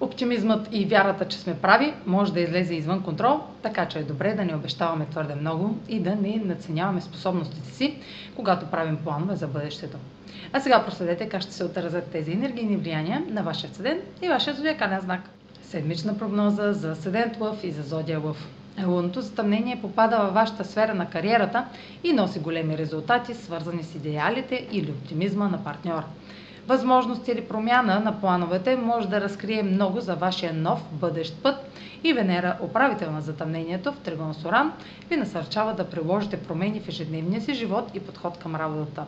Оптимизмът и вярата, че сме прави, може да излезе извън контрол, така че е добре да не обещаваме твърде много и да не наценяваме способностите си, когато правим планове за бъдещето. А сега проследете как ще се отразят тези енергийни влияния на вашия седент и вашия зодиакален знак. Седмична прогноза за седент Лъв и за зодия Лъв. Лунното затъмнение попада във вашата сфера на кариерата и носи големи резултати, свързани с идеалите или оптимизма на партньор. Възможност или промяна на плановете може да разкрие много за вашия нов бъдещ път и Венера, управител на затъмнението в Тригон Соран, ви насърчава да приложите промени в ежедневния си живот и подход към работата.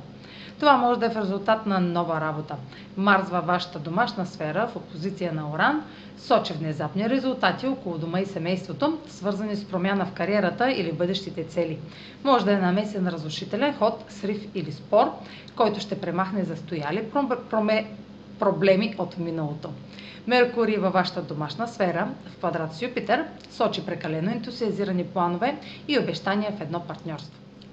Това може да е в резултат на нова работа. Марс във вашата домашна сфера в опозиция на Оран сочи внезапни резултати около дома и семейството, свързани с промяна в кариерата или бъдещите цели. Може да е намесен разрушителен ход, срив или спор, който ще премахне застояли проблеми от миналото. Меркурий във вашата домашна сфера, в квадрат с Юпитер, сочи прекалено ентусиазирани планове и обещания в едно партньорство.